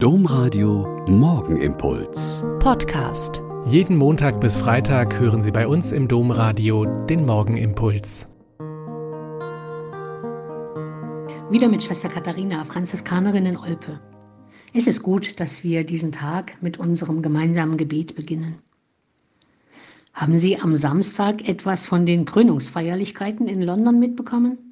Domradio Morgenimpuls. Podcast. Jeden Montag bis Freitag hören Sie bei uns im Domradio den Morgenimpuls. Wieder mit Schwester Katharina, Franziskanerin in Olpe. Es ist gut, dass wir diesen Tag mit unserem gemeinsamen Gebet beginnen. Haben Sie am Samstag etwas von den Krönungsfeierlichkeiten in London mitbekommen?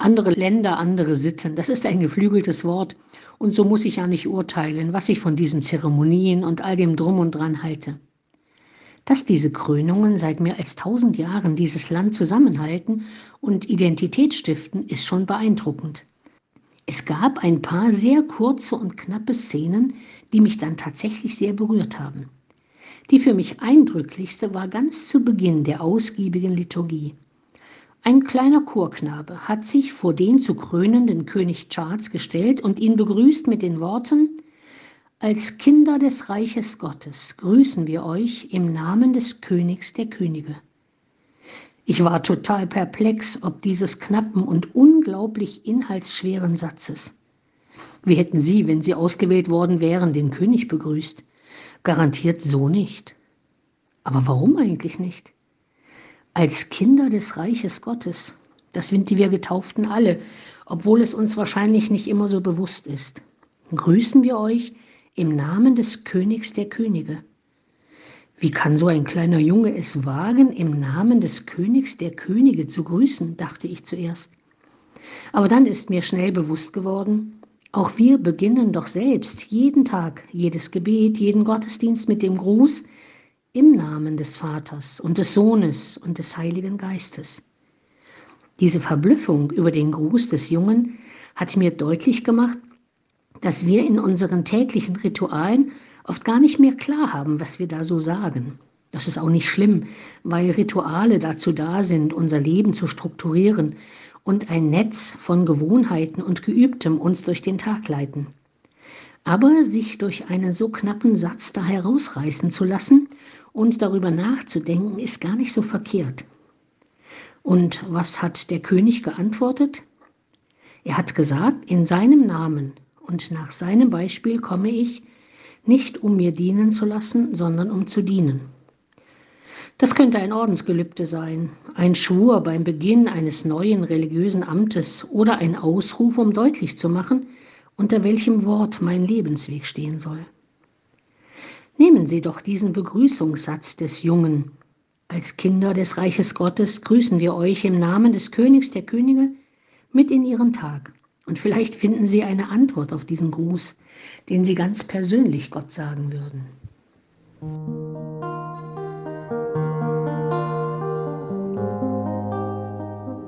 Andere Länder, andere Sitten, das ist ein geflügeltes Wort. Und so muss ich ja nicht urteilen, was ich von diesen Zeremonien und all dem Drum und Dran halte. Dass diese Krönungen seit mehr als tausend Jahren dieses Land zusammenhalten und Identität stiften, ist schon beeindruckend. Es gab ein paar sehr kurze und knappe Szenen, die mich dann tatsächlich sehr berührt haben. Die für mich eindrücklichste war ganz zu Beginn der ausgiebigen Liturgie. Ein kleiner Chorknabe hat sich vor den zu krönenden König Charles gestellt und ihn begrüßt mit den Worten Als Kinder des Reiches Gottes grüßen wir euch im Namen des Königs der Könige. Ich war total perplex ob dieses knappen und unglaublich inhaltsschweren Satzes. Wie hätten Sie, wenn Sie ausgewählt worden wären, den König begrüßt? Garantiert so nicht. Aber warum eigentlich nicht? Als Kinder des Reiches Gottes. Das sind wir Getauften alle, obwohl es uns wahrscheinlich nicht immer so bewusst ist. Grüßen wir euch im Namen des Königs der Könige. Wie kann so ein kleiner Junge es wagen, im Namen des Königs der Könige zu grüßen, dachte ich zuerst. Aber dann ist mir schnell bewusst geworden, auch wir beginnen doch selbst jeden Tag, jedes Gebet, jeden Gottesdienst mit dem Gruß, im Namen des Vaters und des Sohnes und des Heiligen Geistes. Diese Verblüffung über den Gruß des Jungen hat mir deutlich gemacht, dass wir in unseren täglichen Ritualen oft gar nicht mehr klar haben, was wir da so sagen. Das ist auch nicht schlimm, weil Rituale dazu da sind, unser Leben zu strukturieren und ein Netz von Gewohnheiten und Geübtem uns durch den Tag leiten. Aber sich durch einen so knappen Satz da herausreißen zu lassen und darüber nachzudenken, ist gar nicht so verkehrt. Und was hat der König geantwortet? Er hat gesagt, in seinem Namen und nach seinem Beispiel komme ich, nicht um mir dienen zu lassen, sondern um zu dienen. Das könnte ein Ordensgelübde sein, ein Schwur beim Beginn eines neuen religiösen Amtes oder ein Ausruf, um deutlich zu machen, unter welchem Wort mein Lebensweg stehen soll. Nehmen Sie doch diesen Begrüßungssatz des Jungen. Als Kinder des Reiches Gottes grüßen wir euch im Namen des Königs der Könige mit in Ihren Tag. Und vielleicht finden Sie eine Antwort auf diesen Gruß, den Sie ganz persönlich Gott sagen würden.